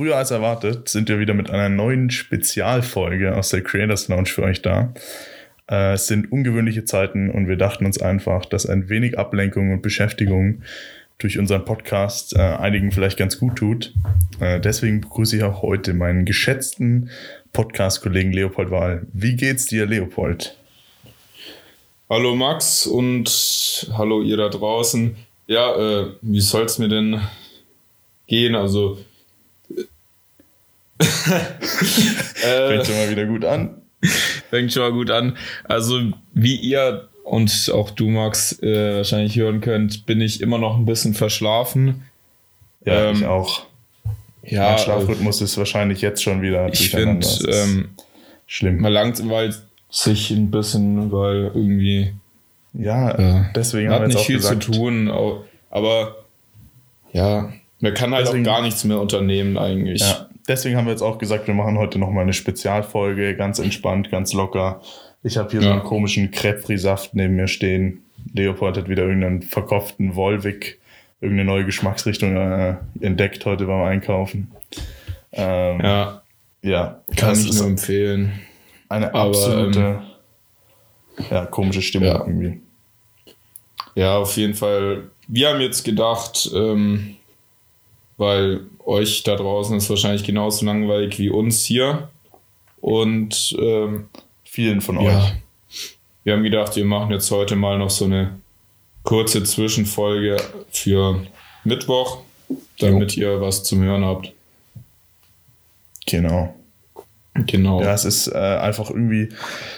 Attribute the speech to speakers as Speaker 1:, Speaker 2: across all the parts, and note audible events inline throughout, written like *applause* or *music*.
Speaker 1: früher als erwartet sind wir wieder mit einer neuen Spezialfolge aus der Creators Lounge für euch da. Äh, es sind ungewöhnliche Zeiten und wir dachten uns einfach, dass ein wenig Ablenkung und Beschäftigung durch unseren Podcast äh, einigen vielleicht ganz gut tut. Äh, deswegen begrüße ich auch heute meinen geschätzten Podcast-Kollegen Leopold Wahl. Wie geht's dir, Leopold?
Speaker 2: Hallo Max und hallo ihr da draußen. Ja, äh, wie soll's mir denn gehen? Also *laughs*
Speaker 1: fängt schon mal wieder gut an.
Speaker 2: Fängt schon mal gut an. Also wie ihr und auch du, Max, äh, wahrscheinlich hören könnt, bin ich immer noch ein bisschen verschlafen.
Speaker 1: Ja, ähm, ich auch. Ja, mein Schlafrhythmus äh, ist wahrscheinlich jetzt schon wieder.
Speaker 2: Ich finde, ähm, schlimm. Man langweilt sich ein bisschen, weil irgendwie.
Speaker 1: Ja, äh, deswegen
Speaker 2: hat nicht viel gesagt. zu tun. Aber ja, man kann halt deswegen, auch gar nichts mehr unternehmen eigentlich. Ja,
Speaker 1: deswegen haben wir jetzt auch gesagt, wir machen heute nochmal eine Spezialfolge, ganz entspannt, ganz locker. Ich habe hier ja. so einen komischen Crepri-Saft neben mir stehen. Leopold hat wieder irgendeinen verkopften Volvic, irgendeine neue Geschmacksrichtung äh, entdeckt heute beim Einkaufen.
Speaker 2: Ähm, ja. Ja. Kann ich nur empfehlen.
Speaker 1: Eine absolute, Aber, ähm, ja, komische Stimmung ja. irgendwie.
Speaker 2: Ja, auf jeden Fall. Wir haben jetzt gedacht, ähm, weil euch da draußen ist wahrscheinlich genauso langweilig wie uns hier. Und ähm,
Speaker 1: vielen von ja. euch.
Speaker 2: Wir haben gedacht, wir machen jetzt heute mal noch so eine kurze Zwischenfolge für Mittwoch, damit jo. ihr was zum Hören habt.
Speaker 1: Genau. Genau. Ja, es ist äh, einfach irgendwie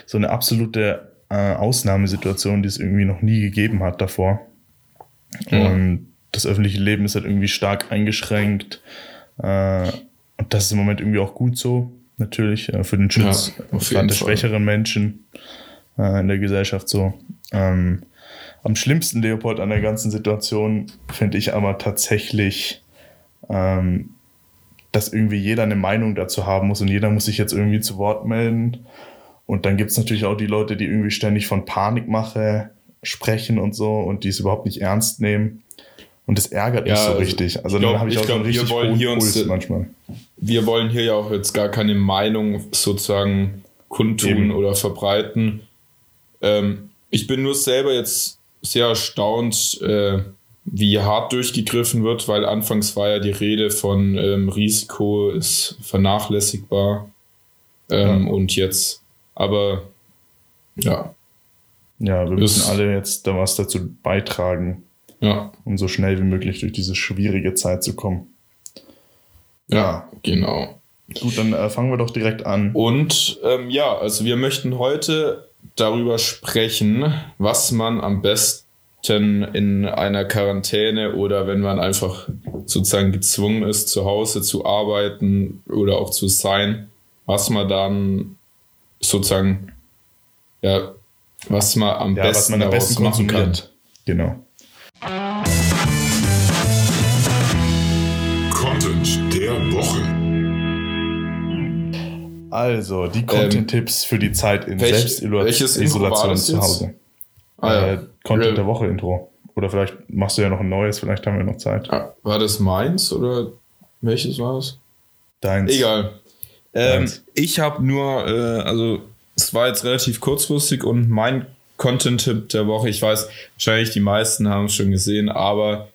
Speaker 1: so eine absolute äh, Ausnahmesituation, die es irgendwie noch nie gegeben hat davor. Mhm. Und das öffentliche Leben ist halt irgendwie stark eingeschränkt. Äh, und das ist im Moment irgendwie auch gut so natürlich, äh, für den Schutz ja, der schwächeren Menschen äh, in der Gesellschaft so. Ähm, am schlimmsten, Leopold, an der ganzen Situation finde ich aber tatsächlich, ähm, dass irgendwie jeder eine Meinung dazu haben muss und jeder muss sich jetzt irgendwie zu Wort melden. Und dann gibt es natürlich auch die Leute, die irgendwie ständig von Panikmache sprechen und so und die es überhaupt nicht ernst nehmen. Und das ärgert ja, mich so also richtig. Also glaub, dann habe ich, ich auch glaub, so einen richtig wir wollen hier
Speaker 2: Puls uns, manchmal. Wir wollen hier ja auch jetzt gar keine Meinung sozusagen kundtun Eben. oder verbreiten. Ähm, ich bin nur selber jetzt sehr erstaunt, äh, wie hart durchgegriffen wird, weil anfangs war ja die Rede von ähm, Risiko ist vernachlässigbar. Ähm, ja. Und jetzt, aber ja.
Speaker 1: Ja, wir müssen alle jetzt da was dazu beitragen,
Speaker 2: ja.
Speaker 1: Um so schnell wie möglich durch diese schwierige Zeit zu kommen.
Speaker 2: Ja, genau.
Speaker 1: Gut, dann äh, fangen wir doch direkt an.
Speaker 2: Und ähm, ja, also wir möchten heute darüber sprechen, was man am besten in einer Quarantäne oder wenn man einfach sozusagen gezwungen ist, zu Hause zu arbeiten oder auch zu sein, was man dann sozusagen, ja, was man am ja, besten, was man am besten machen kann.
Speaker 1: Genau. Also, die Content-Tipps ähm, für die Zeit in welch, Selbstisolation zu Hause. Ah, ja. äh, Content ja. der Woche Intro. Oder vielleicht machst du ja noch ein neues, vielleicht haben wir noch Zeit.
Speaker 2: Ah, war das meins oder welches war es?
Speaker 1: Deins.
Speaker 2: Egal. Ähm, ich habe nur, äh, also es war jetzt relativ kurzfristig und mein Content-Tipp der Woche. Ich weiß, wahrscheinlich die meisten haben es schon gesehen, aber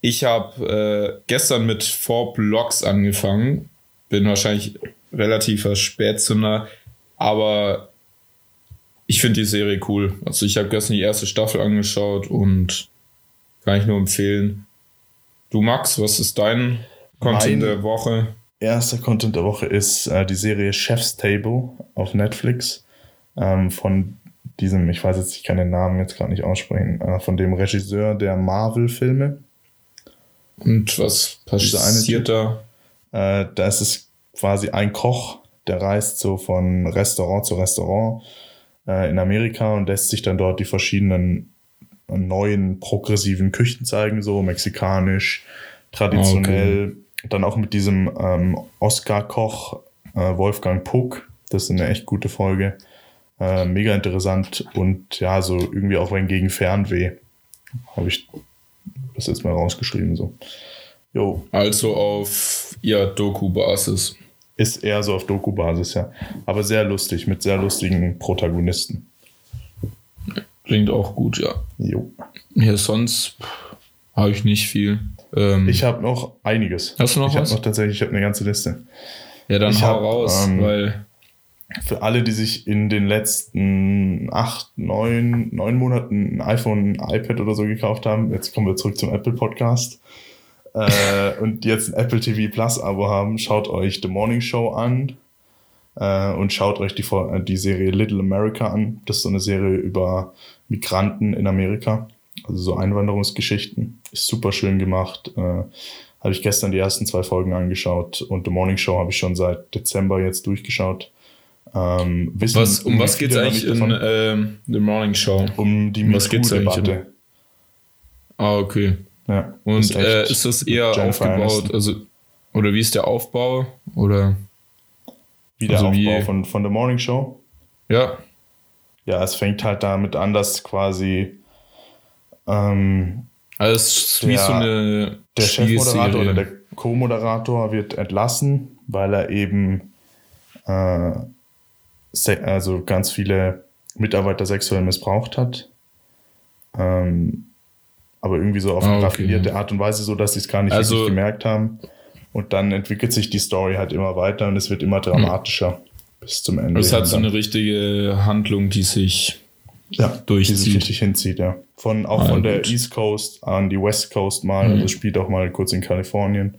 Speaker 2: ich habe äh, gestern mit Four Blocks angefangen. Bin wahrscheinlich relativ Spätzünder, aber ich finde die Serie cool. Also ich habe gestern die erste Staffel angeschaut und kann ich nur empfehlen. Du Max, was ist dein Content mein der Woche?
Speaker 1: Erster Content der Woche ist äh, die Serie Chef's Table auf Netflix ähm, von diesem, ich weiß jetzt, ich kann den Namen jetzt gerade nicht aussprechen, äh, von dem Regisseur der Marvel-Filme.
Speaker 2: Und was passiert da?
Speaker 1: Äh, da ist es quasi ein Koch, der reist so von Restaurant zu Restaurant äh, in Amerika und lässt sich dann dort die verschiedenen neuen progressiven Küchen zeigen, so mexikanisch, traditionell. Okay. Dann auch mit diesem ähm, Oscar-Koch äh, Wolfgang Puck. Das ist eine echt gute Folge. Äh, mega interessant und ja, so irgendwie auch wenn gegen Fernweh. Habe ich das jetzt mal rausgeschrieben so.
Speaker 2: Jo. Also auf ja, Doku-Basis.
Speaker 1: Ist eher so auf Doku-Basis, ja. Aber sehr lustig, mit sehr lustigen Protagonisten.
Speaker 2: Klingt auch gut, ja. Jo. Hier sonst habe ich nicht viel.
Speaker 1: Ähm, ich habe noch einiges. Hast du noch ich was? Ich habe noch tatsächlich, ich habe eine ganze Liste. Ja, dann ich hau hab, raus, ähm, weil für alle, die sich in den letzten acht, neun, neun Monaten ein iPhone, ein iPad oder so gekauft haben, jetzt kommen wir zurück zum Apple Podcast, äh, und jetzt ein Apple TV Plus Abo haben, schaut euch The Morning Show an äh, und schaut euch die, die Serie Little America an. Das ist so eine Serie über Migranten in Amerika, also so Einwanderungsgeschichten. Ist super schön gemacht. Äh, habe ich gestern die ersten zwei Folgen angeschaut und The Morning Show habe ich schon seit Dezember jetzt durchgeschaut. Ähm, wissen, was, um was geht es eigentlich in äh, The Morning Show? Um die
Speaker 2: MeToo-Debatte. Ah, okay. Ja, Und ist, äh, ist das eher aufgebaut? Also, oder wie ist der Aufbau? Oder
Speaker 1: wie der also Aufbau wie, von, von The Morning Show? Ja. Ja, es fängt halt damit an, dass quasi ähm, also der, so eine der Chefmoderator oder der Co-Moderator wird entlassen, weil er eben äh, also ganz viele Mitarbeiter sexuell missbraucht hat. Ähm, aber irgendwie so auf eine ah, okay. raffinierte Art und Weise, so dass sie es gar nicht also, gemerkt haben. Und dann entwickelt sich die Story halt immer weiter und es wird immer dramatischer hm. bis zum Ende.
Speaker 2: Es hat so eine richtige Handlung, die sich
Speaker 1: ja, durchzieht. Die sich richtig hinzieht, ja. Von, auch ah, von der East Coast an die West Coast mal. Mhm. Also es spielt auch mal kurz in Kalifornien,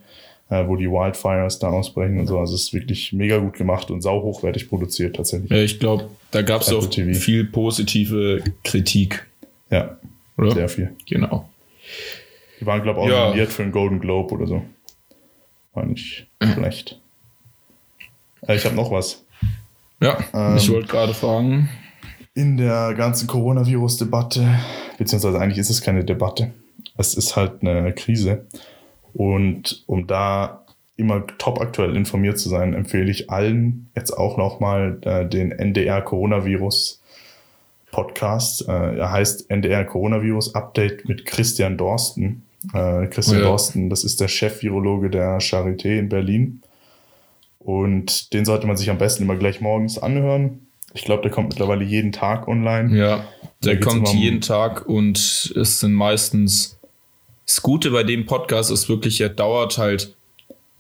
Speaker 1: äh, wo die Wildfires da ausbrechen und so. Also es ist wirklich mega gut gemacht und sau hochwertig produziert tatsächlich.
Speaker 2: Ja, ich glaube, da gab es auch TV. viel positive Kritik.
Speaker 1: Ja, Oder? sehr viel. Genau. Die waren, glaube ich, auch ja. nominiert für einen Golden Globe oder so. War nicht schlecht. Äh, ich habe noch was.
Speaker 2: Ja, ähm, ich wollte gerade fragen.
Speaker 1: In der ganzen Coronavirus-Debatte, beziehungsweise eigentlich ist es keine Debatte, es ist halt eine Krise. Und um da immer top aktuell informiert zu sein, empfehle ich allen jetzt auch nochmal äh, den NDR Coronavirus Podcast. Äh, er heißt NDR Coronavirus Update mit Christian Dorsten. Äh, Christian ja. Dorsten, das ist der Chef-Virologe der Charité in Berlin. Und den sollte man sich am besten immer gleich morgens anhören. Ich glaube, der kommt mittlerweile jeden Tag online.
Speaker 2: Ja, der kommt jeden Tag und es sind meistens. Das Gute bei dem Podcast ist wirklich, er dauert halt.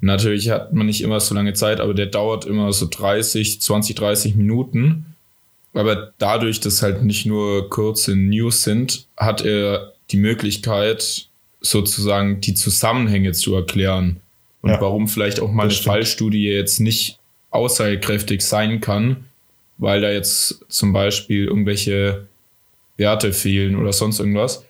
Speaker 2: Natürlich hat man nicht immer so lange Zeit, aber der dauert immer so 30, 20, 30 Minuten. Aber dadurch, dass halt nicht nur kurze News sind, hat er die Möglichkeit, sozusagen die Zusammenhänge zu erklären und ja, warum vielleicht auch mal eine stimmt. Fallstudie jetzt nicht aussagekräftig sein kann, weil da jetzt zum Beispiel irgendwelche Werte fehlen oder sonst irgendwas.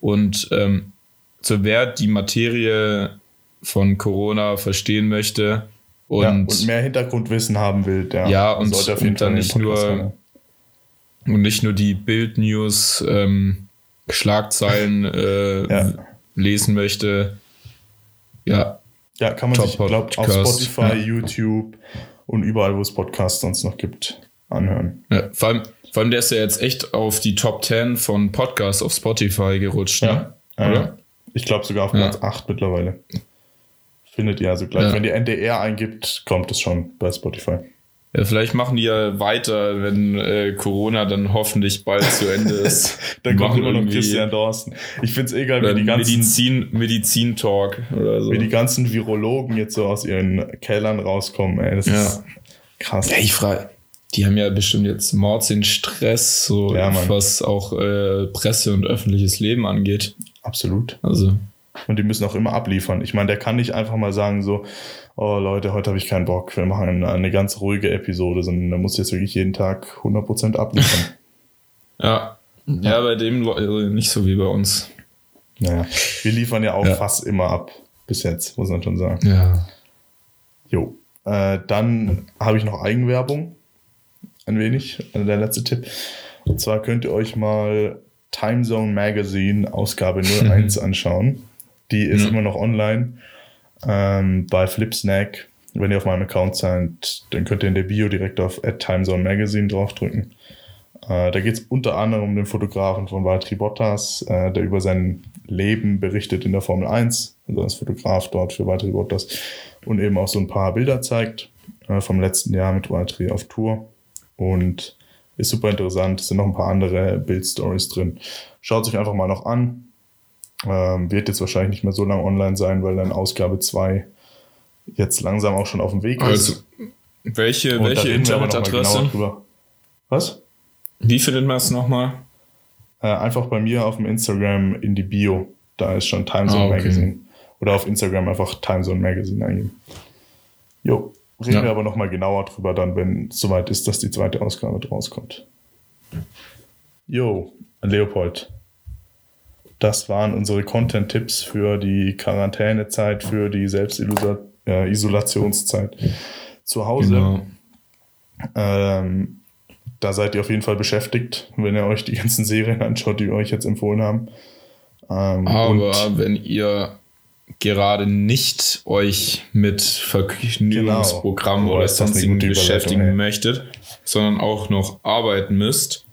Speaker 2: Und ähm, so wer die Materie von Corona verstehen möchte und, ja,
Speaker 1: und mehr Hintergrundwissen haben will, der
Speaker 2: ja, und, sollte auf jeden und dann nicht nur und nicht nur die Bild-News ähm, Schlagzeilen äh, ja lesen möchte, ja.
Speaker 1: Ja, kann man sich, glaube auf Spotify, ja. YouTube und überall, wo es Podcasts sonst noch gibt, anhören.
Speaker 2: Ja, vor, allem, vor allem, der ist ja jetzt echt auf die Top 10 von Podcasts auf Spotify gerutscht, ne?
Speaker 1: Ja. Oder? Ich glaube sogar auf Platz ja. 8 mittlerweile. Findet ihr also gleich. Wenn ihr NDR eingibt, kommt es schon bei Spotify.
Speaker 2: Ja, vielleicht machen die ja weiter, wenn äh, Corona dann hoffentlich bald zu Ende *laughs* ist. dann kommt immer noch Christian Dorsten. Ich finde es egal, wie die ganzen Medizin, Medizin-Talk oder so.
Speaker 1: Wie die ganzen Virologen jetzt so aus ihren Kellern rauskommen, ey. Das ja. ist
Speaker 2: krass. Ja, ich frage, die haben ja bestimmt jetzt Mords in Stress, so ja, was auch äh, Presse und öffentliches Leben angeht.
Speaker 1: Absolut. Also. Und die müssen auch immer abliefern. Ich meine, der kann nicht einfach mal sagen so, oh Leute, heute habe ich keinen Bock, wir machen eine, eine ganz ruhige Episode, sondern da muss jetzt wirklich jeden Tag 100% abliefern. *laughs*
Speaker 2: ja. ja, bei dem also nicht so wie bei uns.
Speaker 1: Naja, wir liefern ja auch ja. fast immer ab, bis jetzt, muss man schon sagen. Ja. Jo. Äh, dann habe ich noch Eigenwerbung, ein wenig, also der letzte Tipp. Und zwar könnt ihr euch mal Timezone Magazine Ausgabe *laughs* 01 anschauen. Die ist ja. immer noch online ähm, bei Flipsnack. Wenn ihr auf meinem Account seid, dann könnt ihr in der Bio direkt auf Timezone Magazine draufdrücken. Äh, da geht es unter anderem um den Fotografen von Valtteri Bottas, äh, der über sein Leben berichtet in der Formel 1, also als Fotograf dort für Valtteri Bottas und eben auch so ein paar Bilder zeigt äh, vom letzten Jahr mit Valtteri auf Tour und ist super interessant. Es sind noch ein paar andere Bildstories drin. Schaut sich einfach mal noch an. Ähm, wird jetzt wahrscheinlich nicht mehr so lange online sein, weil dann Ausgabe 2 jetzt langsam auch schon auf dem Weg ist. Also,
Speaker 2: welche, welche Internetadresse?
Speaker 1: Was?
Speaker 2: Wie findet man es nochmal?
Speaker 1: Äh, einfach bei mir auf dem Instagram in die Bio. Da ist schon Timezone ah, okay. Magazine. Oder auf Instagram einfach Timezone Magazine eingeben. Jo, reden ja. wir aber nochmal genauer drüber dann, wenn es soweit ist, dass die zweite Ausgabe rauskommt. Jo, Leopold. Das waren unsere Content-Tipps für die Quarantänezeit, für die Selbstisolationszeit äh, zu Hause. Genau. Ähm, da seid ihr auf jeden Fall beschäftigt, wenn ihr euch die ganzen Serien anschaut, die wir euch jetzt empfohlen haben.
Speaker 2: Ähm, Aber wenn ihr gerade nicht euch mit Vergnügungsprogrammen genau. oder sonstigen beschäftigen ey. möchtet, sondern auch noch arbeiten müsst,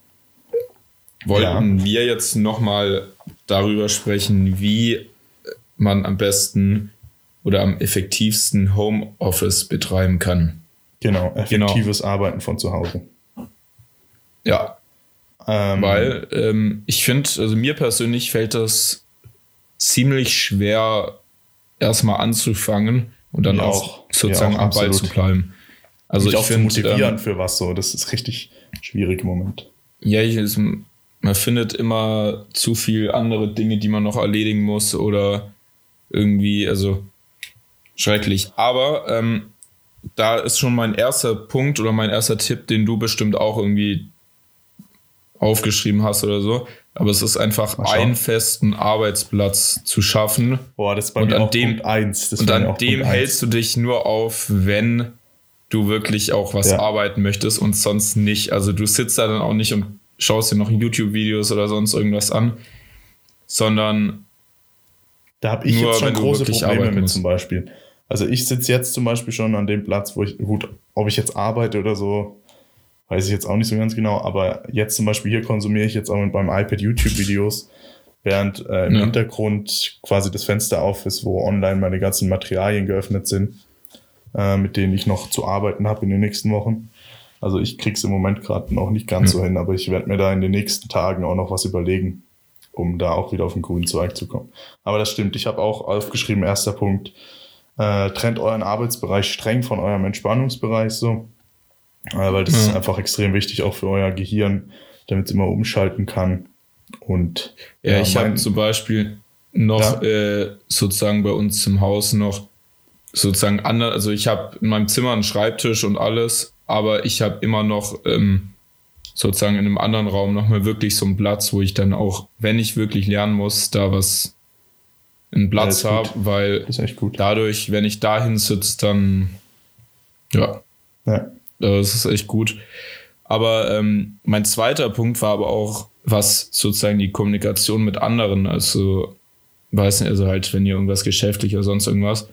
Speaker 2: wollten ja. wir jetzt nochmal darüber sprechen, wie man am besten oder am effektivsten Homeoffice betreiben kann.
Speaker 1: Genau, effektives genau. Arbeiten von zu Hause.
Speaker 2: Ja. Ähm, Weil ähm, ich finde, also mir persönlich fällt das ziemlich schwer, erstmal anzufangen und dann auch sozusagen ja, am Ball zu bleiben.
Speaker 1: Also Mich ich finde motivieren ähm, für was so, das ist richtig schwierig im Moment.
Speaker 2: Ja, ich, man findet immer zu viel andere Dinge, die man noch erledigen muss oder irgendwie, also schrecklich. Aber ähm, da ist schon mein erster Punkt oder mein erster Tipp, den du bestimmt auch irgendwie aufgeschrieben hast oder so. Aber es ist einfach einen festen Arbeitsplatz zu schaffen.
Speaker 1: Boah, das ist bei und mir auch dem, Punkt eins.
Speaker 2: Das und an dem hältst du dich nur auf, wenn du wirklich auch was ja. arbeiten möchtest und sonst nicht. Also du sitzt da dann auch nicht und schaust dir noch YouTube-Videos oder sonst irgendwas an, sondern
Speaker 1: da habe ich nur, jetzt schon große Probleme mit musst. zum Beispiel. Also ich sitze jetzt zum Beispiel schon an dem Platz, wo ich, gut, ob ich jetzt arbeite oder so, weiß ich jetzt auch nicht so ganz genau, aber jetzt zum Beispiel hier konsumiere ich jetzt auch beim iPad YouTube-Videos, während äh, im ja. Hintergrund quasi das Fenster auf ist, wo online meine ganzen Materialien geöffnet sind, äh, mit denen ich noch zu arbeiten habe in den nächsten Wochen. Also ich krieg's im Moment gerade noch nicht ganz ja. so hin, aber ich werde mir da in den nächsten Tagen auch noch was überlegen, um da auch wieder auf den grünen Zweig zu kommen. Aber das stimmt, ich habe auch aufgeschrieben, erster Punkt, äh, trennt euren Arbeitsbereich streng von eurem Entspannungsbereich so, äh, weil das ja. ist einfach extrem wichtig auch für euer Gehirn, damit es immer umschalten kann. Und
Speaker 2: ja, ja ich habe zum Beispiel noch ja? äh, sozusagen bei uns im Haus noch sozusagen andere, also ich habe in meinem Zimmer einen Schreibtisch und alles aber ich habe immer noch ähm, sozusagen in einem anderen Raum nochmal wirklich so einen Platz, wo ich dann auch, wenn ich wirklich lernen muss, da was einen Platz ja, habe, weil dadurch, wenn ich dahin sitze, dann ja, ja, das ist echt gut. Aber ähm, mein zweiter Punkt war aber auch, was sozusagen die Kommunikation mit anderen, also weiß nicht, also halt, wenn ihr irgendwas geschäftlich oder sonst irgendwas,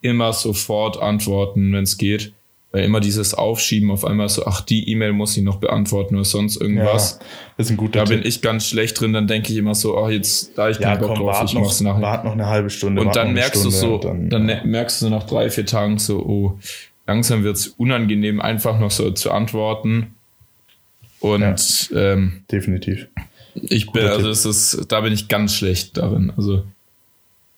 Speaker 2: immer sofort antworten, wenn es geht. Weil immer dieses Aufschieben auf einmal so, ach, die E-Mail muss ich noch beantworten oder sonst irgendwas. Ja,
Speaker 1: das ist ein guter
Speaker 2: Da Tipp. bin ich ganz schlecht drin, dann denke ich immer so, ach, jetzt, da ich ja, keinen Bock drauf, ich noch, mach's nachher.
Speaker 1: Wart noch eine halbe Stunde.
Speaker 2: Und dann merkst Stunde, du so, dann, dann ja. merkst du nach drei, vier Tagen so, oh, langsam wird's unangenehm, einfach noch so zu antworten. Und ja, ähm,
Speaker 1: definitiv.
Speaker 2: Ich bin, also es ist, da bin ich ganz schlecht darin. Also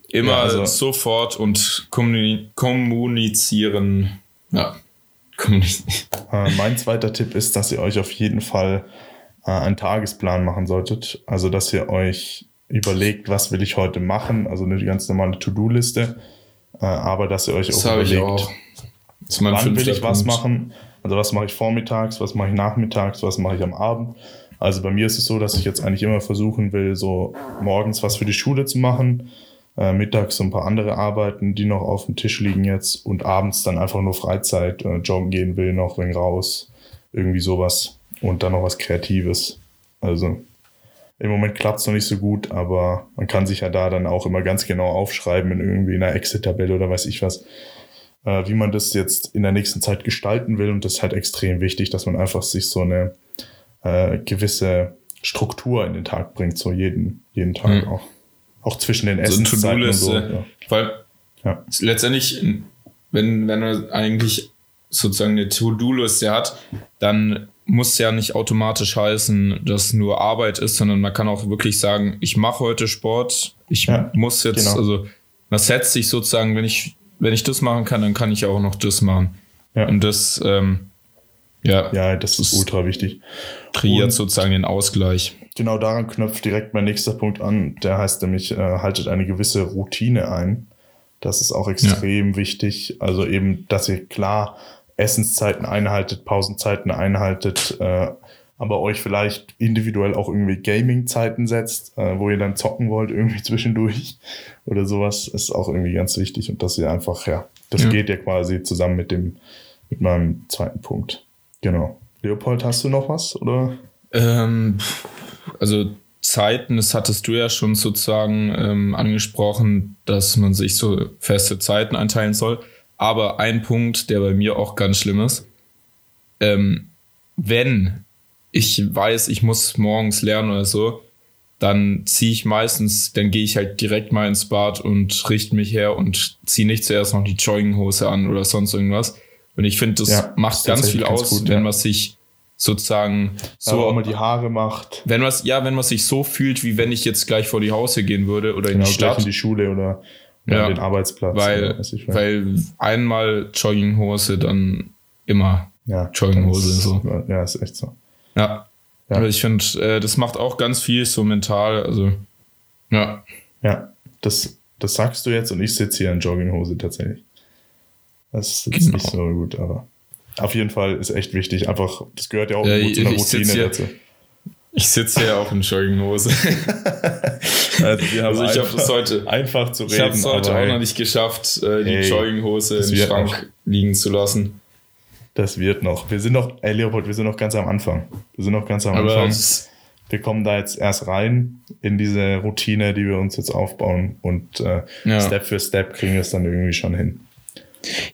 Speaker 2: immer ja, also, sofort und kommunizieren. Ja.
Speaker 1: Äh, mein zweiter Tipp ist, dass ihr euch auf jeden Fall äh, einen Tagesplan machen solltet. Also, dass ihr euch überlegt, was will ich heute machen. Also eine ganz normale To-Do-Liste. Äh, aber dass ihr euch das auch überlegt, auch. wann will ich was machen. Also was mache ich vormittags, was mache ich nachmittags, was mache ich am Abend. Also bei mir ist es so, dass ich jetzt eigentlich immer versuchen will, so morgens was für die Schule zu machen äh, mittags so ein paar andere Arbeiten, die noch auf dem Tisch liegen jetzt und abends dann einfach nur Freizeit, äh, joggen gehen will, noch wenn raus, irgendwie sowas und dann noch was Kreatives. Also im Moment klappt es noch nicht so gut, aber man kann sich ja da dann auch immer ganz genau aufschreiben in irgendwie einer Exit-Tabelle oder weiß ich was, äh, wie man das jetzt in der nächsten Zeit gestalten will. Und das ist halt extrem wichtig, dass man einfach sich so eine äh, gewisse Struktur in den Tag bringt, so jeden, jeden Tag mhm. auch. Auch zwischen den Essenszeiten
Speaker 2: so und so. Ja. Weil ja. letztendlich, wenn, wenn man eigentlich sozusagen eine To-Do-Liste hat, dann muss ja nicht automatisch heißen, dass nur Arbeit ist, sondern man kann auch wirklich sagen, ich mache heute Sport, ich ja, muss jetzt, genau. also man setzt sich sozusagen, wenn ich, wenn ich das machen kann, dann kann ich auch noch das machen. Ja. Und das, ähm, ja.
Speaker 1: Ja, das ist ultra wichtig.
Speaker 2: Kreiert Und sozusagen den Ausgleich.
Speaker 1: Genau daran knüpft direkt mein nächster Punkt an. Der heißt nämlich, äh, haltet eine gewisse Routine ein. Das ist auch extrem ja. wichtig. Also eben, dass ihr klar Essenszeiten einhaltet, Pausenzeiten einhaltet, äh, aber euch vielleicht individuell auch irgendwie Gaming-Zeiten setzt, äh, wo ihr dann zocken wollt, irgendwie *laughs* zwischendurch oder sowas, ist auch irgendwie ganz wichtig. Und dass ihr einfach, ja, das ja. geht ja quasi zusammen mit dem, mit meinem zweiten Punkt. Genau. Leopold, hast du noch was? Oder?
Speaker 2: Ähm, also Zeiten, das hattest du ja schon sozusagen ähm, angesprochen, dass man sich so feste Zeiten einteilen soll. Aber ein Punkt, der bei mir auch ganz schlimm ist, ähm, wenn ich weiß, ich muss morgens lernen oder so, dann ziehe ich meistens, dann gehe ich halt direkt mal ins Bad und richte mich her und ziehe nicht zuerst noch die Jogginghose an oder sonst irgendwas. Und ich finde, das ja, macht ganz viel aus, gut, wenn ja. man sich sozusagen
Speaker 1: so auch mal die Haare macht.
Speaker 2: Wenn man ja, wenn man sich so fühlt, wie wenn ich jetzt gleich vor die Haustür gehen würde oder genau, in die Stadt,
Speaker 1: in die Schule oder ja, den Arbeitsplatz.
Speaker 2: Weil, weil einmal Jogginghose, dann immer ja, Jogginghose.
Speaker 1: Ist,
Speaker 2: so.
Speaker 1: Ja, ist echt so.
Speaker 2: Ja. ja. Aber ich finde, äh, das macht auch ganz viel so mental. Also, ja.
Speaker 1: Ja, das, das sagst du jetzt und ich sitze hier in Jogginghose tatsächlich. Das ist genau. nicht so gut, aber auf jeden Fall ist echt wichtig. Einfach, das gehört ja auch ja, zu einer Routine dazu.
Speaker 2: Ich sitze ja auch in Jogginghose. *laughs* also, wir haben also ich habe das heute
Speaker 1: einfach zu reden.
Speaker 2: Ich habe es heute auch noch nicht geschafft, äh, die hey, Jogginghose im Schrank noch. liegen zu lassen.
Speaker 1: Das wird noch. Wir sind noch, ey Leopold, wir sind noch ganz am Anfang. Wir sind noch ganz am Aber Anfang. Wir kommen da jetzt erst rein in diese Routine, die wir uns jetzt aufbauen und äh, ja. Step für Step kriegen wir es dann irgendwie schon hin.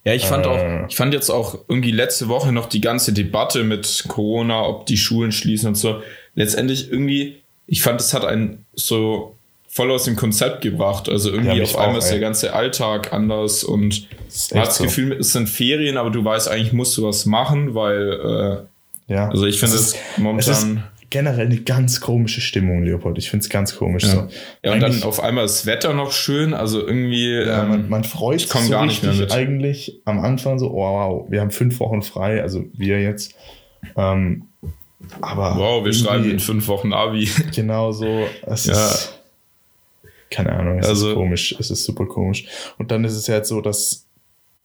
Speaker 2: Ja, ich fand äh, auch, ich fand jetzt auch irgendwie letzte Woche noch die ganze Debatte mit Corona, ob die Schulen schließen und so letztendlich irgendwie, ich fand, es hat einen so voll aus dem Konzept gebracht. Also irgendwie ja, auf einmal auch, ist der ganze Alltag anders und man hat das so. Gefühl, es sind Ferien, aber du weißt eigentlich, musst du was machen, weil äh, ja. Also ich finde es momentan
Speaker 1: generell eine ganz komische Stimmung, Leopold. Ich finde es ganz komisch.
Speaker 2: Ja.
Speaker 1: So.
Speaker 2: ja, und dann auf einmal das Wetter noch schön. Also irgendwie.
Speaker 1: Ja, man, ähm, man freut sich so gar nicht mehr mit. eigentlich am Anfang so, oh, wow, wir haben fünf Wochen frei, also wir jetzt. Ähm, aber
Speaker 2: wow, wir schreiben in fünf Wochen Abi. *laughs*
Speaker 1: Genau so. Es ja. ist, keine Ahnung, es also, ist komisch. Es ist super komisch. Und dann ist es ja jetzt so, dass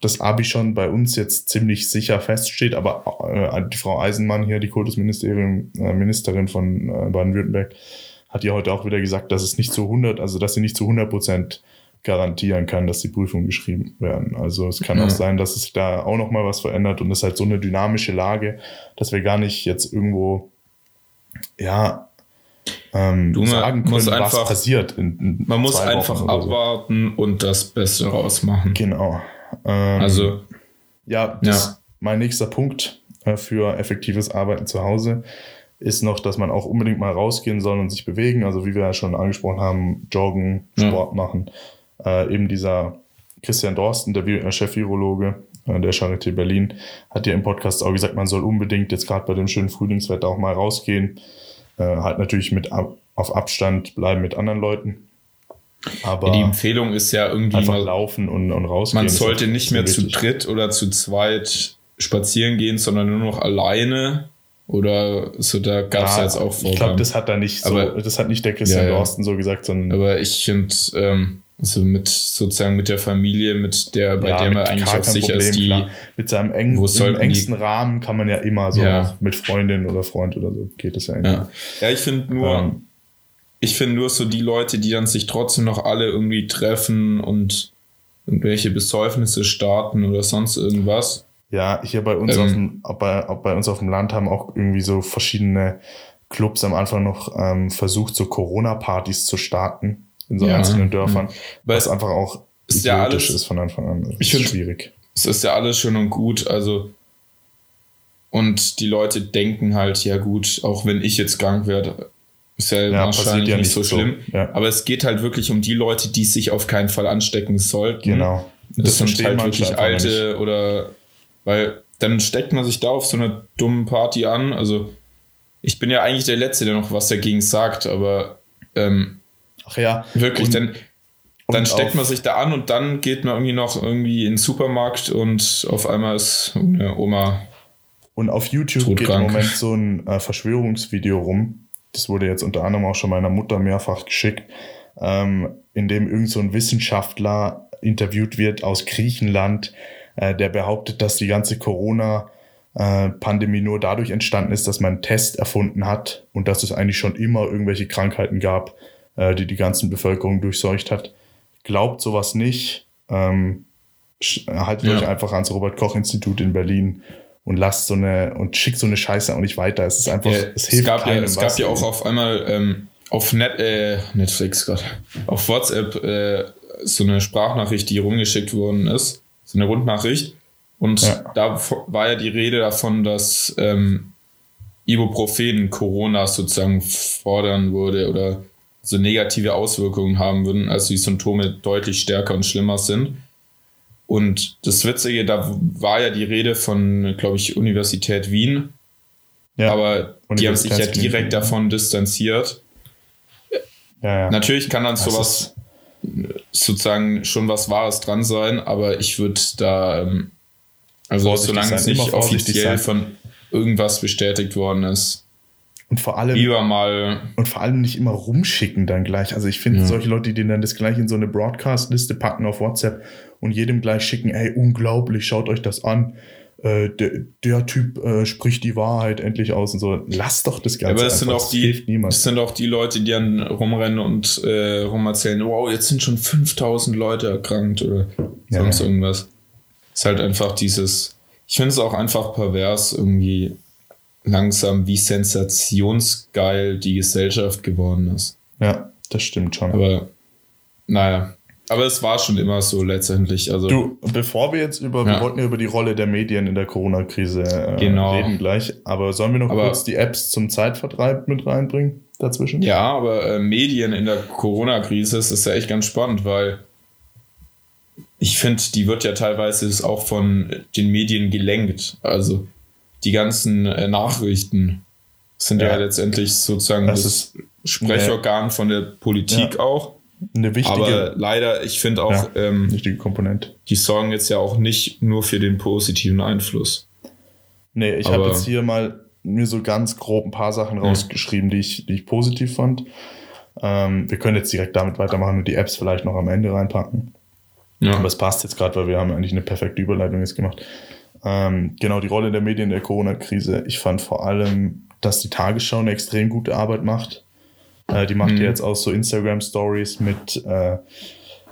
Speaker 1: das Abi schon bei uns jetzt ziemlich sicher feststeht, aber äh, die Frau Eisenmann hier, die Kultusministerin, äh, Ministerin von äh, Baden-Württemberg, hat ja heute auch wieder gesagt, dass es nicht zu 100, also dass sie nicht zu 100 Prozent garantieren kann, dass die Prüfungen geschrieben werden. Also es kann ja. auch sein, dass es da auch noch mal was verändert und es ist halt so eine dynamische Lage, dass wir gar nicht jetzt irgendwo ja ähm, du sagen können, was einfach, passiert. In,
Speaker 2: in man muss einfach abwarten so. und das Beste rausmachen.
Speaker 1: Genau. Ähm, also ja, das, ja, mein nächster Punkt äh, für effektives Arbeiten zu Hause ist noch, dass man auch unbedingt mal rausgehen soll und sich bewegen. Also wie wir ja schon angesprochen haben, joggen, Sport ja. machen äh, eben dieser Christian Dorsten, der äh, Chef-Virologe äh, der Charité Berlin, hat ja im Podcast auch gesagt, man soll unbedingt jetzt gerade bei dem schönen Frühlingswetter auch mal rausgehen. Äh, halt natürlich mit auf Abstand bleiben mit anderen Leuten.
Speaker 2: Aber die Empfehlung ist ja irgendwie
Speaker 1: einfach mal, laufen und, und rausgehen.
Speaker 2: Man sollte nicht mehr zu dritt oder zu zweit spazieren gehen, sondern nur noch alleine. Oder so, da gab es ja, jetzt auch
Speaker 1: Vorgaben. Ich glaube, das hat da nicht so, aber, das hat nicht der Christian ja, Dorsten so gesagt, sondern.
Speaker 2: Aber ich finde, ähm, also mit sozusagen mit der Familie, mit der, bei ja, der man eigentlich auch sicher Problem, ist, die. Klar.
Speaker 1: Mit seinem im engsten die, Rahmen kann man ja immer so mit Freundin oder Freund oder so geht es ja
Speaker 2: eigentlich. Ja, ja ich finde nur, ähm, ich finde nur so die Leute, die dann sich trotzdem noch alle irgendwie treffen und irgendwelche Besäufnisse starten oder sonst irgendwas.
Speaker 1: Ja, hier bei uns, ähm, auf dem, bei, bei uns auf dem Land haben auch irgendwie so verschiedene Clubs am Anfang noch ähm, versucht, so Corona-Partys zu starten in so ja. einzelnen Dörfern. Mhm. Was einfach auch
Speaker 2: ist ja alles,
Speaker 1: ist von Anfang an.
Speaker 2: Das ich finde schwierig. Es ist ja alles schön und gut. Also und die Leute denken halt, ja gut, auch wenn ich jetzt krank werde, ist ja, ja wahrscheinlich ja nicht so schlimm. So. Ja. Aber es geht halt wirklich um die Leute, die sich auf keinen Fall anstecken sollten. Genau. Das, das sind halt wirklich alte oder weil dann steckt man sich da auf so einer dummen Party an. Also ich bin ja eigentlich der Letzte, der noch was dagegen sagt, aber ähm,
Speaker 1: Ach ja.
Speaker 2: Wirklich, und, dann, dann steckt man sich da an und dann geht man irgendwie noch irgendwie in den Supermarkt und auf einmal ist eine Oma.
Speaker 1: Und auf YouTube todkrank. geht im Moment so ein äh, Verschwörungsvideo rum. Das wurde jetzt unter anderem auch schon meiner Mutter mehrfach geschickt, ähm, in dem irgend so ein Wissenschaftler interviewt wird aus Griechenland, äh, der behauptet, dass die ganze Corona Pandemie nur dadurch entstanden ist, dass man einen Test erfunden hat und dass es eigentlich schon immer irgendwelche Krankheiten gab, äh, die die ganzen Bevölkerung durchseucht hat. Glaubt sowas nicht. Ähm, haltet ja. euch einfach ans Robert Koch Institut in Berlin und lasst so eine und schickt so eine Scheiße auch nicht weiter. Es ist einfach, ja,
Speaker 2: es hilft es gab ja, Es gab ja auch auf einmal ähm, auf Net, äh, Netflix gerade, auf WhatsApp äh, so eine Sprachnachricht, die rumgeschickt worden ist, so eine Rundnachricht. Und ja. da war ja die Rede davon, dass ähm, Ibuprofen Corona sozusagen fordern würde oder so negative Auswirkungen haben würden, also die Symptome deutlich stärker und schlimmer sind. Und das Witzige, da war ja die Rede von, glaube ich, Universität Wien. Ja, aber die haben sich ja direkt davon distanziert. Ja, ja. Natürlich kann dann sowas sozusagen schon was Wahres dran sein, aber ich würde da, ähm, also solange es nicht offiziell sein. von irgendwas bestätigt worden ist.
Speaker 1: Und vor allem,
Speaker 2: lieber mal
Speaker 1: und vor allem nicht immer rumschicken dann gleich. Also ich finde ja. solche Leute, die dann das gleich in so eine Broadcast-Liste packen auf WhatsApp und jedem gleich schicken, ey, unglaublich, schaut euch das an. Äh, der, der, Typ äh, spricht die Wahrheit endlich aus und so. Lass doch das Ganze.
Speaker 2: Aber es sind auch die, es sind auch die Leute, die dann rumrennen und äh, rumerzählen, wow, jetzt sind schon 5000 Leute erkrankt oder sonst ja. irgendwas. Ist halt einfach dieses, ich finde es auch einfach pervers irgendwie langsam, wie sensationsgeil die Gesellschaft geworden ist.
Speaker 1: Ja, das stimmt schon.
Speaker 2: Aber naja, aber es war schon immer so letztendlich. Also,
Speaker 1: du, bevor wir jetzt über, ja. wir wollten ja über die Rolle der Medien in der Corona-Krise äh, genau. reden gleich, aber sollen wir noch aber, kurz die Apps zum Zeitvertreib mit reinbringen dazwischen?
Speaker 2: Ja, aber äh, Medien in der Corona-Krise ist ja echt ganz spannend, weil ich finde, die wird ja teilweise auch von den Medien gelenkt. Also die ganzen äh, Nachrichten sind ja. ja, letztendlich sozusagen das, das Sprechorgan von der Politik ja. auch eine wichtige. Aber leider, ich finde auch, ja,
Speaker 1: ähm, wichtige Komponente.
Speaker 2: Die sorgen jetzt ja auch nicht nur für den positiven Einfluss.
Speaker 1: Nee, ich habe jetzt hier mal mir so ganz grob ein paar Sachen rausgeschrieben, die ich, die ich positiv fand. Ähm, wir können jetzt direkt damit weitermachen und die Apps vielleicht noch am Ende reinpacken. Ja. Aber es passt jetzt gerade, weil wir haben eigentlich eine perfekte Überleitung jetzt gemacht. Ähm, genau, die Rolle der Medien in der Corona-Krise. Ich fand vor allem, dass die Tagesschau eine extrem gute Arbeit macht. Äh, die macht mhm. jetzt auch so Instagram-Stories mit äh,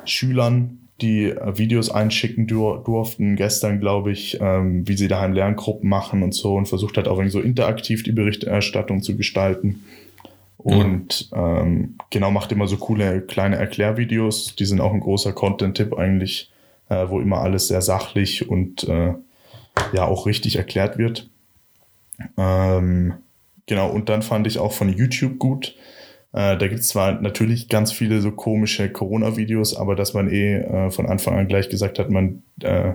Speaker 1: Schülern, die äh, Videos einschicken dur durften. Gestern, glaube ich, ähm, wie sie daheim Lerngruppen machen und so und versucht hat auch irgendwie so interaktiv die Berichterstattung zu gestalten. Und mhm. ähm, genau, macht immer so coole kleine Erklärvideos. Die sind auch ein großer Content-Tipp eigentlich, äh, wo immer alles sehr sachlich und äh, ja auch richtig erklärt wird. Ähm, genau, und dann fand ich auch von YouTube gut. Äh, da gibt es zwar natürlich ganz viele so komische Corona-Videos, aber dass man eh äh, von Anfang an gleich gesagt hat, man äh,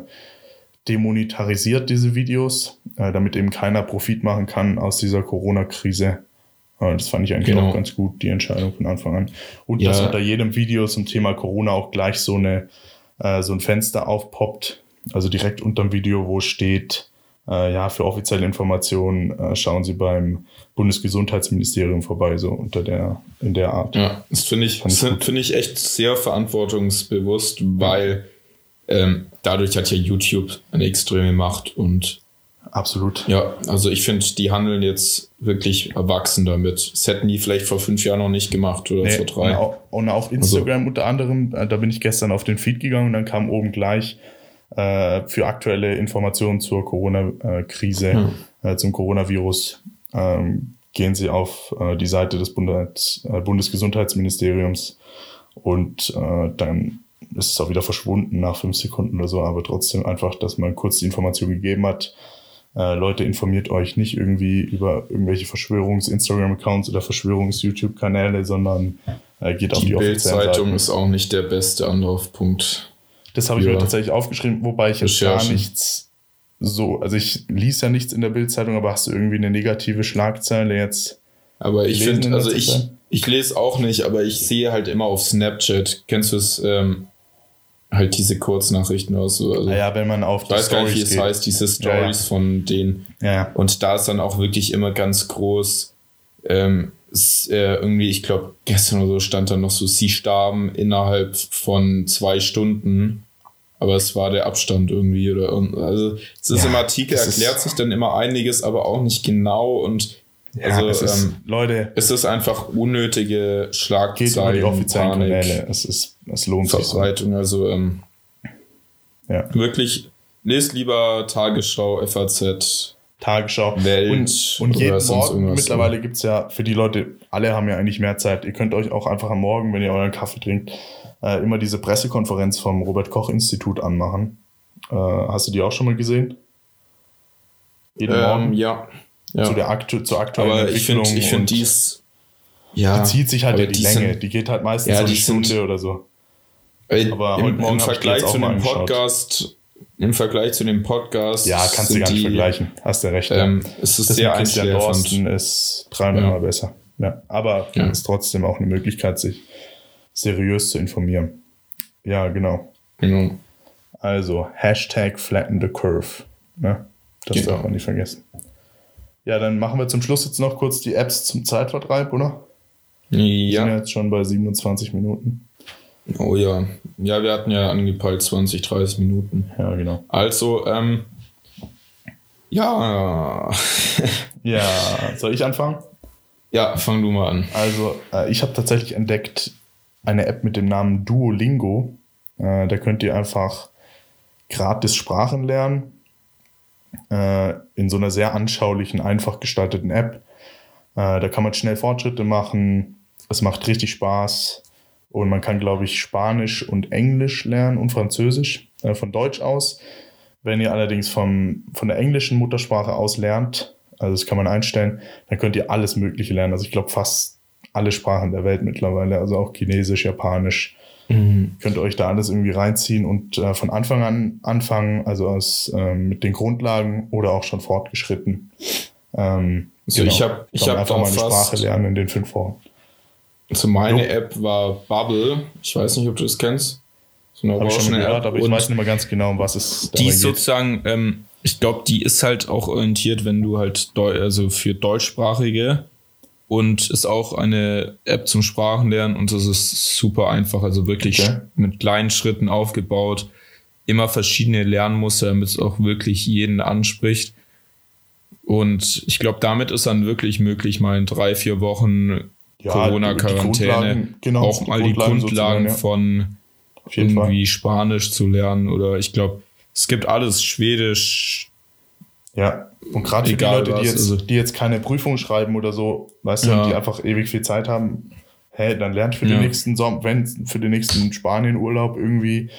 Speaker 1: demonetarisiert diese Videos, äh, damit eben keiner Profit machen kann aus dieser Corona-Krise. Äh, das fand ich eigentlich genau. auch ganz gut, die Entscheidung von Anfang an. Und ja. dass unter jedem Video zum Thema Corona auch gleich so, eine, äh, so ein Fenster aufpoppt, also direkt unter dem Video, wo steht, äh, ja, für offizielle Informationen äh, schauen Sie beim Bundesgesundheitsministerium vorbei, so unter der, in der Art.
Speaker 2: Ja, das finde ich, finde ich echt sehr verantwortungsbewusst, weil ähm, dadurch hat ja YouTube eine extreme Macht und
Speaker 1: Absolut.
Speaker 2: Ja, also ich finde, die handeln jetzt wirklich erwachsen damit. Das hätten die vielleicht vor fünf Jahren noch nicht gemacht oder nee, vor drei.
Speaker 1: Und auch, und auch Instagram also. unter anderem, äh, da bin ich gestern auf den Feed gegangen und dann kam oben gleich äh, für aktuelle Informationen zur Corona-Krise, hm. äh, zum Coronavirus, ähm, gehen Sie auf äh, die Seite des Bundes, äh, Bundesgesundheitsministeriums und dann ist es auch wieder verschwunden nach fünf Sekunden oder so, aber trotzdem einfach, dass man kurz die Information gegeben hat. Äh, Leute, informiert euch nicht irgendwie über irgendwelche Verschwörungs-Instagram-Accounts oder Verschwörungs-YouTube-Kanäle, sondern äh, geht die auf die
Speaker 2: offiziellen Bildzeitung ist auch nicht der beste Anlaufpunkt.
Speaker 1: Das habe ich mir tatsächlich aufgeschrieben, wobei ich jetzt gar nichts so, also ich lies ja nichts in der Bildzeitung, aber hast du irgendwie eine negative Schlagzeile jetzt?
Speaker 2: Aber ich finde, also ich, ich lese auch nicht, aber ich sehe halt immer auf Snapchat, kennst du es, ähm, halt diese Kurznachrichten oder so. Also,
Speaker 1: ja, wenn man auf
Speaker 2: die weiß gar nicht, wie es heißt, diese Stories ja, ja. von denen.
Speaker 1: Ja.
Speaker 2: Und da ist dann auch wirklich immer ganz groß, ähm, ist, äh, irgendwie, ich glaube, gestern oder so stand da noch so, sie starben innerhalb von zwei Stunden. Aber es war der Abstand irgendwie oder also es ist im Artikel erklärt sich dann immer einiges, aber auch nicht genau und ja, also, es ist, ähm,
Speaker 1: Leute,
Speaker 2: es ist einfach unnötige Schlagzeilen. Geht über die offiziellen
Speaker 1: Panik, Kanäle. Es, ist, es lohnt
Speaker 2: Verbreitung, sich. So. Also ähm, ja. wirklich, lest lieber Tagesschau, FAZ.
Speaker 1: Tagesschau.
Speaker 2: Welt.
Speaker 1: Und, und jeden Morgen, mittlerweile gibt es ja, für die Leute, alle haben ja eigentlich mehr Zeit. Ihr könnt euch auch einfach am Morgen, wenn ihr euren Kaffee trinkt, äh, immer diese Pressekonferenz vom Robert-Koch-Institut anmachen. Äh, hast du die auch schon mal gesehen?
Speaker 2: Jeden ähm, Morgen? Ja
Speaker 1: ja. zu der aktu zur aktuellen
Speaker 2: aber Entwicklung. Ich finde, ich find dies.
Speaker 1: Ja, die zieht sich halt ja die, die Länge. Sind, die geht halt meistens ja, so eine Stunde sind, oder so.
Speaker 2: Aber im, im Vergleich zu dem Podcast, im Vergleich zu dem Podcast.
Speaker 1: Ja, kannst du gar nicht die, vergleichen. Hast du recht.
Speaker 2: Ähm, es ist das sehr einschläfernd.
Speaker 1: ist 300 ja. Besser. Ja, aber ja. ist trotzdem auch eine Möglichkeit, sich seriös zu informieren. Ja, genau.
Speaker 2: Genau.
Speaker 1: Also, Hashtag flatten the curve. Ne? Das genau. darf man nicht vergessen. Ja, dann machen wir zum Schluss jetzt noch kurz die Apps zum Zeitvertreib, oder?
Speaker 2: Ja. Wir
Speaker 1: sind jetzt schon bei 27 Minuten.
Speaker 2: Oh ja. Ja, wir hatten ja angepeilt 20, 30 Minuten.
Speaker 1: Ja, genau.
Speaker 2: Also, ähm, ja. *laughs*
Speaker 1: ja, soll ich anfangen?
Speaker 2: Ja, fang du mal an.
Speaker 1: Also, äh, ich habe tatsächlich entdeckt eine App mit dem Namen Duolingo. Äh, da könnt ihr einfach gratis Sprachen lernen äh, in so einer sehr anschaulichen, einfach gestalteten App. Äh, da kann man schnell Fortschritte machen. Es macht richtig Spaß. Und man kann, glaube ich, Spanisch und Englisch lernen und Französisch äh, von Deutsch aus. Wenn ihr allerdings vom, von der englischen Muttersprache aus lernt, also das kann man einstellen, dann könnt ihr alles Mögliche lernen. Also ich glaube fast alle Sprachen der Welt mittlerweile, also auch Chinesisch, Japanisch, Mhm. Könnt ihr euch da alles irgendwie reinziehen und äh, von Anfang an anfangen, also aus, ähm, mit den Grundlagen oder auch schon fortgeschritten. Ähm,
Speaker 2: also genau. ich habe ich hab
Speaker 1: einfach mal eine Sprache lernen in den fünf Wochen.
Speaker 2: Also meine jo. App war Bubble. Ich weiß nicht, ob du das kennst.
Speaker 1: So eine ich schon gehört, aber ich weiß nicht mehr ganz genau, um was es
Speaker 2: Die ist sozusagen, ähm, ich glaube, die ist halt auch orientiert, wenn du halt, also für Deutschsprachige und ist auch eine App zum Sprachenlernen und das ist super einfach, also wirklich okay. mit kleinen Schritten aufgebaut, immer verschiedene Lernmuster, damit es auch wirklich jeden anspricht. Und ich glaube, damit ist dann wirklich möglich, mal in drei, vier Wochen ja, Corona-Quarantäne genau, auch mal die Grundlagen, ja. von irgendwie Fall. Spanisch zu lernen oder ich glaube, es gibt alles, Schwedisch,
Speaker 1: ja, und gerade für die Leute, die jetzt, also. die jetzt keine Prüfung schreiben oder so, weißt ja. du, die einfach ewig viel Zeit haben, hey, dann lernt für den nächsten Sommer, wenn für den nächsten Spanien-Urlaub irgendwie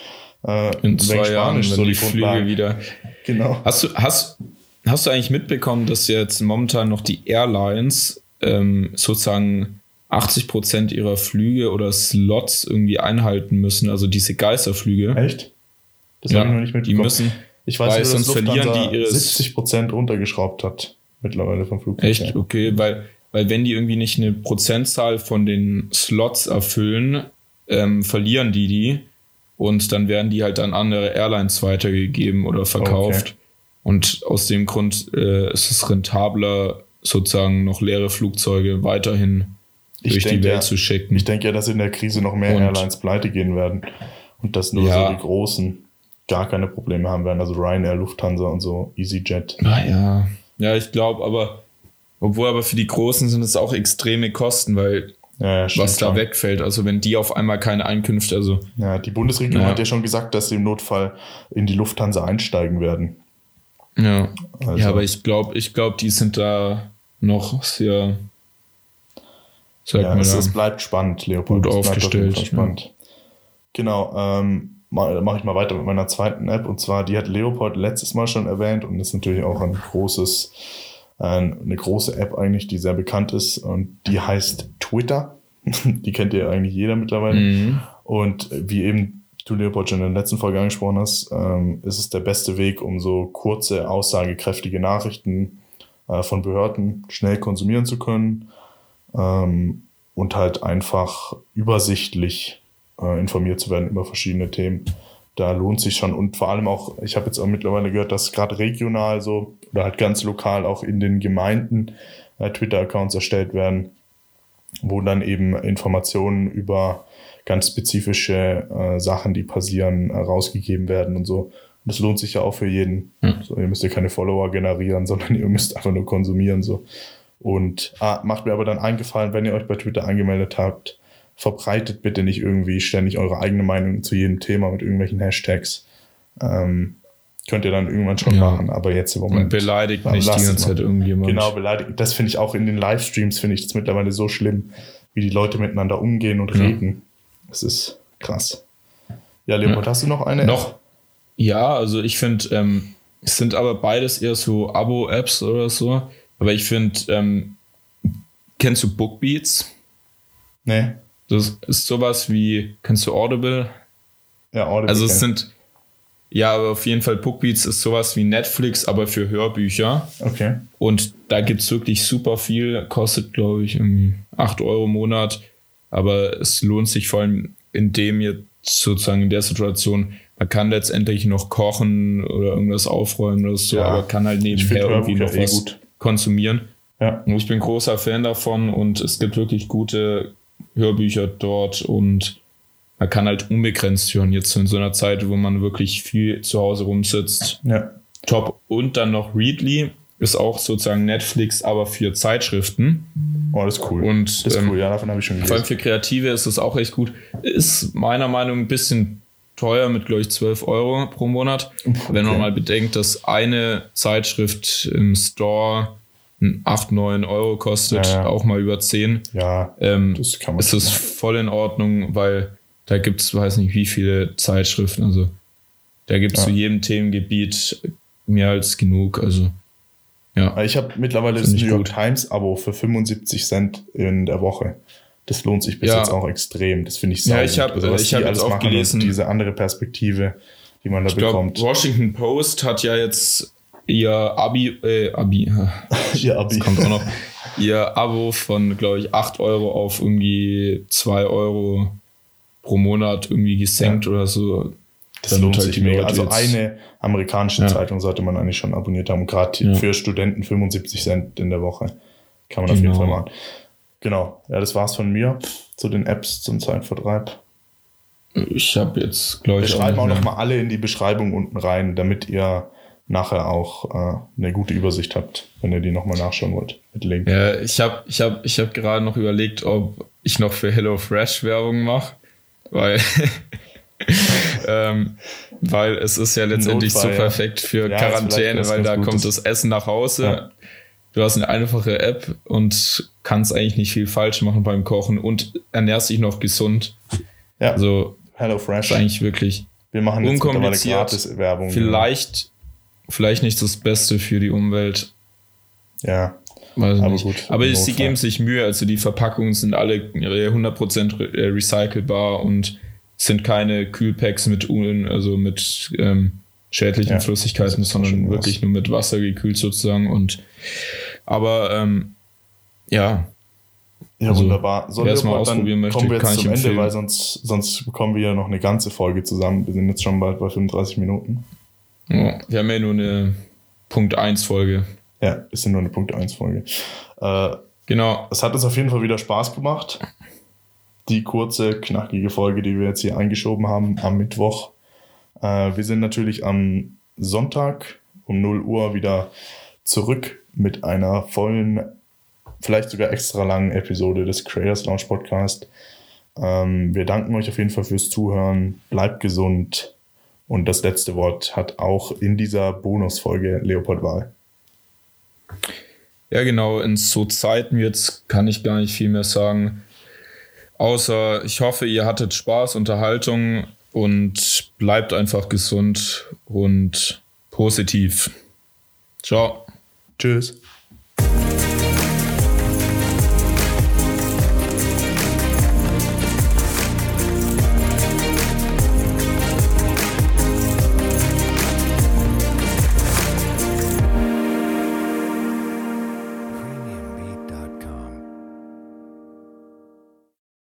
Speaker 2: äh, in zwei Jahren, so die, die Flüge wieder.
Speaker 1: Genau.
Speaker 2: Hast du, hast, hast du eigentlich mitbekommen, dass jetzt momentan noch die Airlines ähm, sozusagen 80 Prozent ihrer Flüge oder Slots irgendwie einhalten müssen, also diese Geisterflüge?
Speaker 1: Echt?
Speaker 2: Das ja, habe ich noch nicht mitbekommen. Die müssen,
Speaker 1: ich weiß, weil sonst verlieren die ihre 70 Prozent runtergeschraubt hat mittlerweile vom Flugverkehr.
Speaker 2: Echt? Okay, weil, weil wenn die irgendwie nicht eine Prozentzahl von den Slots erfüllen, ähm, verlieren die die und dann werden die halt an andere Airlines weitergegeben oder verkauft. Okay. Und aus dem Grund äh, ist es rentabler, sozusagen noch leere Flugzeuge weiterhin ich durch die Welt
Speaker 1: ja,
Speaker 2: zu schicken.
Speaker 1: Ich denke ja, dass in der Krise noch mehr und, Airlines pleite gehen werden und dass nur ja, so die großen gar keine Probleme haben werden. Also Ryanair, Lufthansa und so, EasyJet.
Speaker 2: Ah, ja, ja, ich glaube, aber obwohl aber für die Großen sind es auch extreme Kosten, weil ja, ja, was da schon. wegfällt. Also wenn die auf einmal keine Einkünfte, also.
Speaker 1: Ja, die Bundesregierung ja. hat ja schon gesagt, dass sie im Notfall in die Lufthansa einsteigen werden.
Speaker 2: Ja. Also. Ja, aber ich glaube, ich glaube, die sind da noch sehr.
Speaker 1: Ja, es, es, bleibt spannend, Leopold.
Speaker 2: Gut aufgestellt.
Speaker 1: Spannend. Genau. Ähm, mache mach ich mal weiter mit meiner zweiten App. Und zwar, die hat Leopold letztes Mal schon erwähnt und ist natürlich auch ein großes, äh, eine große App eigentlich, die sehr bekannt ist. Und die heißt Twitter. *laughs* die kennt ja eigentlich jeder mittlerweile. Mhm. Und wie eben du Leopold schon in der letzten Folge angesprochen hast, ähm, ist es der beste Weg, um so kurze, aussagekräftige Nachrichten äh, von Behörden schnell konsumieren zu können ähm, und halt einfach übersichtlich äh, informiert zu werden über verschiedene Themen. Da lohnt sich schon und vor allem auch, ich habe jetzt auch mittlerweile gehört, dass gerade regional so oder halt ganz lokal auch in den Gemeinden äh, Twitter-Accounts erstellt werden, wo dann eben Informationen über ganz spezifische äh, Sachen, die passieren, äh, rausgegeben werden und so. Und das lohnt sich ja auch für jeden. Hm. So, ihr müsst ja keine Follower generieren, *laughs* sondern ihr müsst einfach nur konsumieren. So. Und ah, macht mir aber dann eingefallen, wenn ihr euch bei Twitter angemeldet habt, verbreitet bitte nicht irgendwie ständig eure eigene Meinung zu jedem Thema mit irgendwelchen Hashtags. Ähm, könnt ihr dann irgendwann schon ja. machen, aber jetzt im Moment.
Speaker 2: Und beleidigt nicht die ganze Zeit irgendjemand.
Speaker 1: Genau, beleidigt. Das finde ich auch in den Livestreams, finde ich das mittlerweile so schlimm, wie die Leute miteinander umgehen und ja. reden. Das ist krass. Ja, Leopold, ja. hast du noch eine?
Speaker 2: Noch? Ja, also ich finde, ähm, es sind aber beides eher so Abo-Apps oder so. Aber ich finde, ähm, kennst du Bookbeats?
Speaker 1: Nee.
Speaker 2: Das ist sowas wie, kennst du Audible? Ja, Audible. Also es sind, ja, aber auf jeden Fall Bookbeats ist sowas wie Netflix, aber für Hörbücher.
Speaker 1: Okay.
Speaker 2: Und da gibt es wirklich super viel, kostet, glaube ich, 8 Euro im Monat. Aber es lohnt sich vor allem in dem jetzt sozusagen in der Situation, man kann letztendlich noch kochen oder irgendwas aufräumen oder so, ja. aber kann halt nebenher irgendwie noch eh was gut. Konsumieren.
Speaker 1: Ja.
Speaker 2: Und ich bin großer Fan davon und es gibt wirklich gute Hörbücher dort und man kann halt unbegrenzt hören. Jetzt in so einer Zeit, wo man wirklich viel zu Hause rumsitzt.
Speaker 1: Ja.
Speaker 2: Top. Und dann noch Readly ist auch sozusagen Netflix, aber für Zeitschriften.
Speaker 1: Oh, das ist cool.
Speaker 2: Und
Speaker 1: das ist cool, ähm, ja, davon habe ich schon
Speaker 2: gelesen. Vor allem für Kreative ist das auch echt gut. Ist meiner Meinung nach ein bisschen teuer mit, glaube ich, 12 Euro pro Monat. Okay. Wenn man mal bedenkt, dass eine Zeitschrift im Store 8, 9 Euro kostet, ja, ja. auch mal über 10.
Speaker 1: Ja,
Speaker 2: ähm, das kann man ist es voll in Ordnung, weil da gibt es, weiß nicht, wie viele Zeitschriften. Also da gibt es ja. zu jedem Themengebiet mehr als genug. Also ja.
Speaker 1: Ich habe mittlerweile das New York Times Abo für 75 Cent in der Woche. Das lohnt sich bis ja. jetzt auch extrem. Das finde ich
Speaker 2: sehr Ja, ich habe also, ich hab jetzt auch gelesen.
Speaker 1: Diese andere Perspektive, die man da ich bekommt.
Speaker 2: Glaub, Washington Post hat ja jetzt ihr Abi, äh, Abi, *laughs* *laughs*
Speaker 1: ihr Abi.
Speaker 2: kommt auch noch, ihr Abo von, glaube ich, 8 Euro auf irgendwie 2 Euro pro Monat irgendwie gesenkt ja. oder so.
Speaker 1: Das lohnt halt sich mega. Also eine amerikanische ja. Zeitung sollte man eigentlich schon abonniert haben. Gerade für Studenten 75 Cent in der Woche. Kann man genau. auf jeden genau. Fall machen. Genau. Ja, das war's von mir zu den Apps zum Zeitvertreib.
Speaker 2: Ich habe jetzt, glaube
Speaker 1: ich. Wir schreiben auch nochmal alle in die Beschreibung unten rein, damit ihr nachher auch äh, eine gute Übersicht habt, wenn ihr die nochmal nachschauen wollt. Mit Link.
Speaker 2: Ja, ich habe ich hab, ich hab gerade noch überlegt, ob ich noch für HelloFresh Werbung mache, weil *laughs* ähm, weil es ist ja letztendlich Notfall, so perfekt für ja, Quarantäne, weil da kommt das Essen nach Hause. Ja. Du hast eine einfache App und kannst eigentlich nicht viel falsch machen beim Kochen und ernährst dich noch gesund.
Speaker 1: Ja.
Speaker 2: Also
Speaker 1: Hello Fresh.
Speaker 2: Ist eigentlich wirklich
Speaker 1: Wir machen jetzt
Speaker 2: unkompliziert. Gratis Werbung. Vielleicht, ja. vielleicht nicht das Beste für die Umwelt.
Speaker 1: Ja.
Speaker 2: Weiß aber nicht. gut. Aber sie geben sich Mühe. Also die Verpackungen sind alle 100% recycelbar und sind keine Kühlpacks mit, also mit ähm, schädlichen ja, Flüssigkeiten, sondern wirklich was. nur mit Wasser gekühlt sozusagen. Und aber ähm, ja.
Speaker 1: Ja, also, wunderbar. So, wer es mal ausprobieren möchte, kommen wir jetzt zum Ende, empfehlen. weil sonst, sonst bekommen wir ja noch eine ganze Folge zusammen. Wir sind jetzt schon bald bei 35 Minuten.
Speaker 2: Ja, wir haben ja nur eine Punkt 1 Folge.
Speaker 1: Ja, ist ja nur eine Punkt 1 Folge. Äh,
Speaker 2: genau.
Speaker 1: Es hat uns auf jeden Fall wieder Spaß gemacht die kurze, knackige Folge, die wir jetzt hier eingeschoben haben am Mittwoch. Äh, wir sind natürlich am Sonntag um 0 Uhr wieder zurück mit einer vollen, vielleicht sogar extra langen Episode des Creators Launch Podcast. Ähm, wir danken euch auf jeden Fall fürs Zuhören. Bleibt gesund. Und das letzte Wort hat auch in dieser Bonusfolge Leopold Wahl.
Speaker 2: Ja, genau. In so Zeiten jetzt kann ich gar nicht viel mehr sagen. Außer ich hoffe, ihr hattet Spaß, Unterhaltung. und bleibt einfach gesund und positiv. Ciao.
Speaker 1: Tschüss.